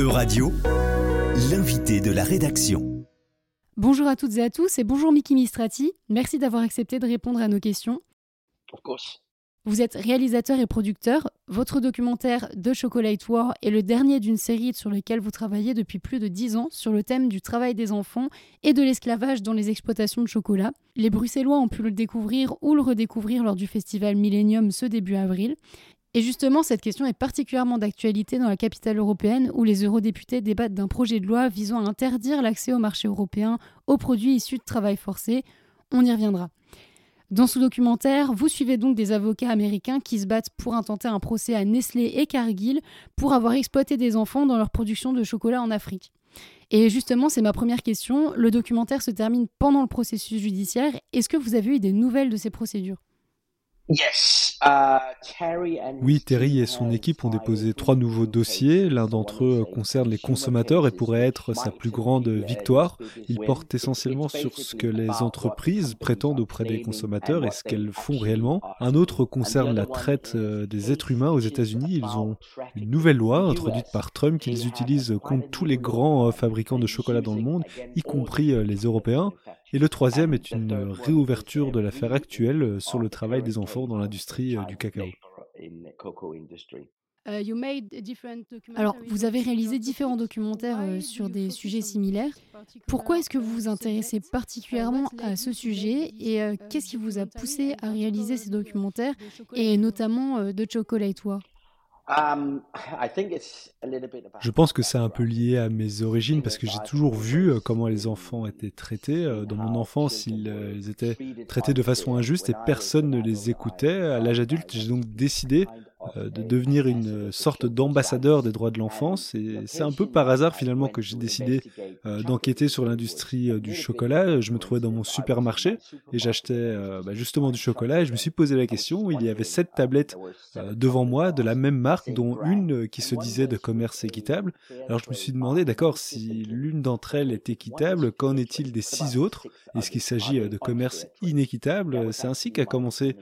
Euradio, l'invité de la rédaction. Bonjour à toutes et à tous et bonjour Miki Mistrati. Merci d'avoir accepté de répondre à nos questions. Of course. Vous êtes réalisateur et producteur. Votre documentaire The Chocolate War est le dernier d'une série sur laquelle vous travaillez depuis plus de dix ans sur le thème du travail des enfants et de l'esclavage dans les exploitations de chocolat. Les Bruxellois ont pu le découvrir ou le redécouvrir lors du festival Millennium ce début avril. Et justement, cette question est particulièrement d'actualité dans la capitale européenne où les eurodéputés débattent d'un projet de loi visant à interdire l'accès au marché européen aux produits issus de travail forcé. On y reviendra. Dans ce documentaire, vous suivez donc des avocats américains qui se battent pour intenter un procès à Nestlé et Cargill pour avoir exploité des enfants dans leur production de chocolat en Afrique. Et justement, c'est ma première question. Le documentaire se termine pendant le processus judiciaire. Est-ce que vous avez eu des nouvelles de ces procédures? Oui, Terry et son équipe ont déposé trois nouveaux dossiers. L'un d'entre eux concerne les consommateurs et pourrait être sa plus grande victoire. Il porte essentiellement sur ce que les entreprises prétendent auprès des consommateurs et ce qu'elles font réellement. Un autre concerne la traite euh, des êtres humains aux États-Unis. Ils ont une nouvelle loi introduite par Trump qu'ils utilisent contre tous les grands euh, fabricants de chocolat dans le monde, y compris euh, les Européens. Et le troisième est une réouverture de l'affaire actuelle sur le travail des enfants dans l'industrie du cacao. Alors, vous avez réalisé différents documentaires sur des sujets similaires? Pourquoi est-ce que vous vous intéressez particulièrement à ce sujet et qu'est-ce qui vous a poussé à réaliser ces documentaires et notamment de Chocolate War Je pense que c'est un peu lié à mes origines parce que j'ai toujours vu euh, comment les enfants étaient traités. Euh, dans mon enfance, euh, ils étaient traités de façon injuste et personne ne les écoutait. À l'âge adulte, j'ai donc décidé de devenir une sorte d'ambassadeur des droits de l'enfance. Et c'est un peu par hasard finalement que j'ai décidé euh, d'enquêter sur l'industrie euh, du chocolat. Je me trouvais dans mon supermarché et j'achetais bah, justement du chocolat et je me suis posé la question. Il y avait sept tablettes devant moi de la même marque, dont une qui se disait de commerce équitable. Alors je me suis demandé, d'accord, si l'une d'entre elles est équitable, qu'en est-il des six autres? Est-ce qu'il s'agit de commerce inéquitable? C'est ainsi qu'a commencé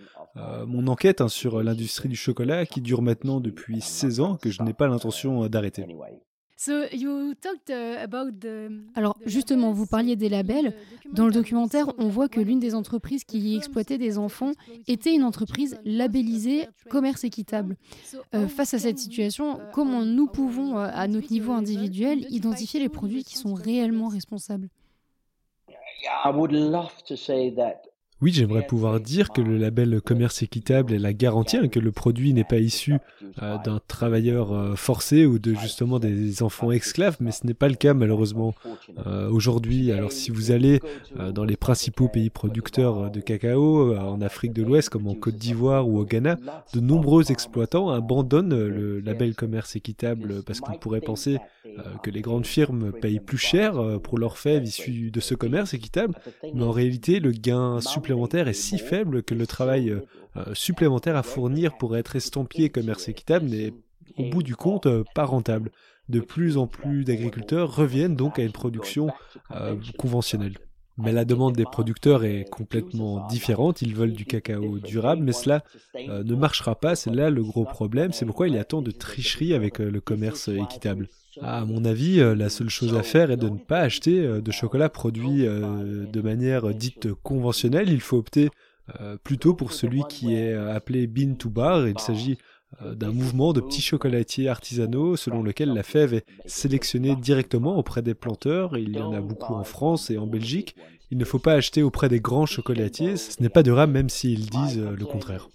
mon enquête hein, sur l'industrie du chocolat qui dure maintenant depuis 16 ans, que je n'ai pas l'intention euh, d'arrêter. Uh, Alors justement, vous parliez des labels. Dans le documentaire, on voit que l'une des entreprises qui exploitait des enfants était une entreprise labellisée commerce équitable. Euh, face à cette situation, comment nous pouvons, euh, à notre niveau individuel, identifier les produits qui sont réellement responsables oui, j'aimerais pouvoir dire que le label commerce équitable est la garantie hein, que le produit n'est pas issu euh, d'un travailleur euh, forcé ou de justement des enfants esclaves, mais ce n'est pas le cas malheureusement. euh, aujourd'hui. Alors si vous allez dans les principaux pays producteurs de cacao en Afrique de l'Ouest comme en Côte d'Ivoire ou au Ghana, de nombreux exploitants abandonnent le label commerce équitable parce qu'on pourrait penser que les grandes firmes payent plus cher pour leurs fèves issues de ce commerce équitable, mais en réalité le gain supplémentaire est si faible que le travail euh, euh, supplémentaire à fournir pour être estampillé commerce équitable n'est au bout du compte euh, pas rentable. De plus en plus d'agriculteurs reviennent donc à une production conventionnelle. Mais la demande des producteurs est complètement différente. Ils veulent du cacao durable, mais cela ne marchera pas. C'est là le gros problème. C'est pourquoi il y a tant de tricherie avec le commerce équitable. À mon avis, euh, la seule chose à faire est de ne pas acheter euh, de chocolat produit euh, de manière dite conventionnelle. Il faut opter plutôt pour celui qui est appelé bean to bar. Il s'agit d'un mouvement de petits chocolatiers artisanaux selon lequel la fève est sélectionnée directement auprès des planteurs. Il y en a beaucoup en France et en Belgique. Il ne faut pas acheter auprès des grands chocolatiers. Ce n'est pas durable même s'ils disent le contraire.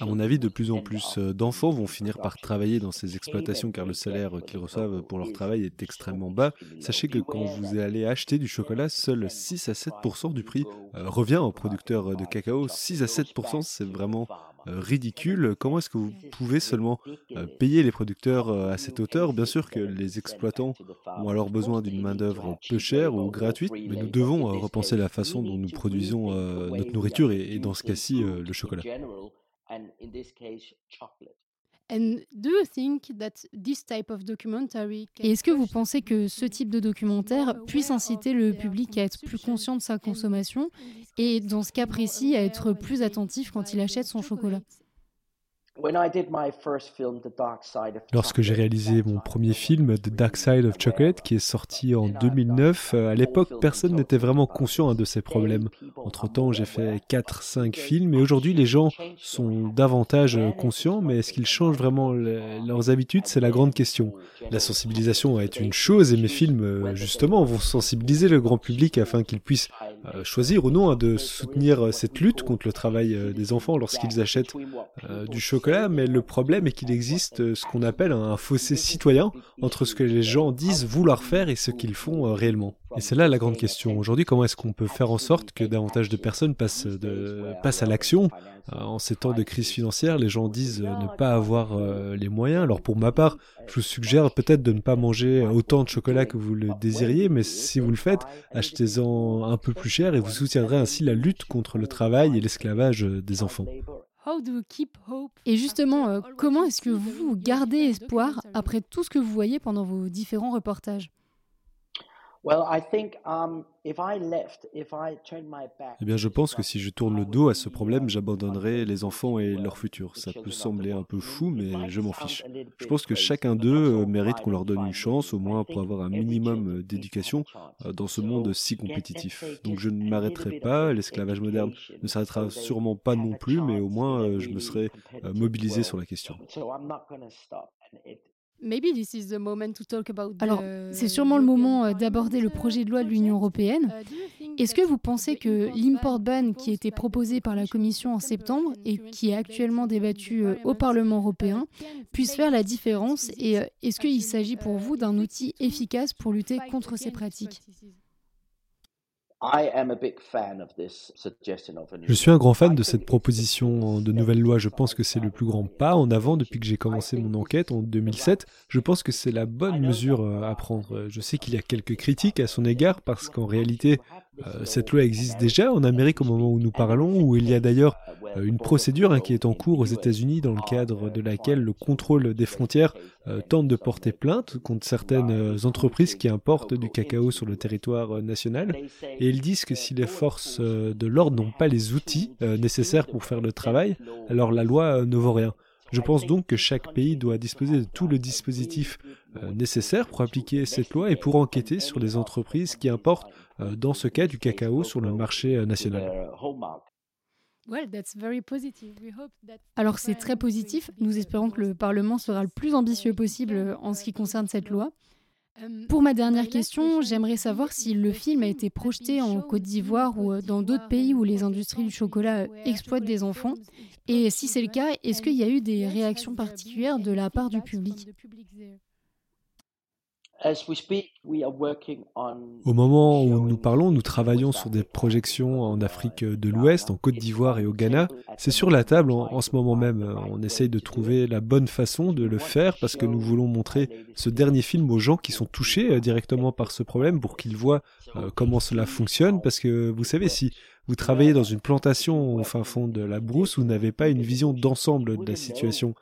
À mon avis, de plus en plus euh, d'enfants vont finir par travailler dans ces exploitations car le salaire qu'ils reçoivent pour leur travail est extrêmement bas. Sachez que quand vous allez acheter du chocolat, seul 6 à 7% du prix euh, revient aux producteurs de cacao. 6 à 7% c'est vraiment euh, ridicule. Comment est-ce que vous pouvez seulement payer les producteurs à cette hauteur? Bien sûr que les exploitants ont alors besoin d'une main-d'œuvre peu chère ou gratuite, mais nous devons repenser la façon dont nous produisons notre nourriture et dans ce cas-ci le chocolat. Et est-ce que vous pensez que ce type de documentaire puisse inciter le public à être plus conscient de sa consommation et dans ce cas précis à être plus attentif quand il achète son chocolat? Lorsque j'ai réalisé mon premier film, The Dark Side of Chocolate, qui est sorti en 2009, euh, à l'époque, personne n'était vraiment conscient hein, de ces problèmes. Entre-temps, j'ai fait 4-5 films et aujourd'hui, les gens sont davantage conscients, mais est-ce qu'ils changent vraiment leurs habitudes? C'est la grande question. La sensibilisation est une chose et mes films, euh, justement, vont sensibiliser le grand public afin qu'ils puissent choisir ou non hein, de soutenir cette lutte contre le travail des enfants lorsqu'ils achètent du chocolat. mais le problème est qu'il existe euh, ce qu'on appelle un fossé citoyen entre ce que les gens disent vouloir faire et ce qu'ils font euh, réellement. Et c'est là la grande question. Aujourd'hui, comment est-ce qu'on peut faire en sorte que davantage de personnes passent, de, passent à l'action euh, En ces temps de crise financière, les gens disent ne pas avoir les moyens. Alors pour ma part, je vous suggère peut-être de ne pas manger autant de chocolat que vous le désiriez, mais si vous le faites, achetez-en un peu plus cher et vous soutiendrez ainsi la lutte contre le travail et l'esclavage des enfants. Et justement, euh, comment est-ce que vous gardez espoir après tout ce que vous voyez pendant vos différents reportages? Eh bien, je pense que si je tourne le dos à ce problème, j'abandonnerai les enfants et leur futur. Ça peut sembler un peu fou, mais je m'en fiche. Je pense que chacun d'eux euh, mérite qu'on leur donne une chance, au moins pour avoir un minimum euh, d'éducation euh, dans ce monde si compétitif. Donc je ne m'arrêterai pas, l'esclavage moderne ne s'arrêtera sûrement pas non plus, mais au moins je me serai mobilisé sur la question. Alors, c'est sûrement le moment euh, d'aborder le projet de loi de l'Union européenne. Uh, Est-ce que vous pensez que l'import ban qui a été proposé par la Commission en septembre et qui est actuellement débattu euh, au Parlement européen puisse faire la différence Et euh, est-ce qu'il s'agit pour vous d'un outil efficace pour lutter contre ces pratiques? Je suis un grand fan de cette proposition de nouvelle loi. Je pense que c'est le plus grand pas en avant depuis que j'ai commencé mon enquête en 2007. Je pense que c'est la bonne mesure euh, à prendre. Je sais qu'il y a quelques critiques à son égard parce qu'en réalité, cette loi existe déjà en Amérique au moment où nous parlons, où il y a d'ailleurs euh, une procédure hein, qui est en cours aux États-Unis dans le cadre de laquelle le contrôle des frontières euh, tente de porter plainte contre certaines entreprises qui importent du cacao sur le territoire national. Et ils disent que si les forces de l'ordre n'ont pas les outils nécessaires pour faire le travail, alors la loi ne vaut rien. Je pense donc que chaque pays doit disposer de tout le dispositif nécessaire pour appliquer cette loi et pour enquêter sur les entreprises qui importent euh, dans ce cas du cacao sur le marché euh, national. Alors c'est très positif. Nous espérons que le Parlement sera le plus ambitieux possible euh, en ce qui concerne cette loi. Pour ma dernière question, j'aimerais savoir si le film a été projeté en Côte d'Ivoire ou dans d'autres pays où les industries du chocolat exploitent des enfants. Et si c'est le cas, est-ce qu'il y a eu des réactions particulières de la part du public? Au moment où nous parlons, nous travaillons sur des projections en Afrique de l'Ouest, en Côte d'Ivoire et au Ghana. C'est sur la table en, ce moment même. On essaye de trouver la bonne façon de le faire parce que nous voulons montrer ce dernier film aux gens qui sont touchés euh, directement par ce problème pour qu'ils voient euh, comment cela fonctionne. Parce que vous savez, si vous travaillez dans une plantation au fin fond de la brousse, vous n'avez pas une vision d'ensemble de la situation.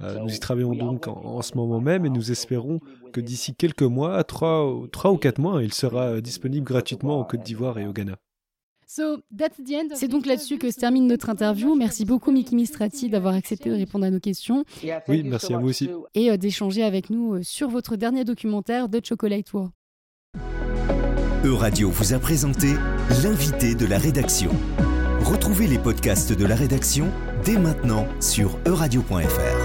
Euh, nous y travaillons donc en, ce moment même et nous espérons que d'ici quelques mois, trois, ou quatre mois, il sera disponible gratuitement en Côte d'Ivoire et au Ghana. C'est donc là-dessus que se termine notre interview. Merci beaucoup, Miki Mistrati, d'avoir accepté de répondre à nos questions. Oui, merci à vous aussi. Et euh, d'échanger avec nous euh, sur votre dernier documentaire de Chocolate War. Euradio vous a présenté l'invité de la rédaction. Retrouvez les podcasts de la rédaction dès maintenant sur euradio.fr.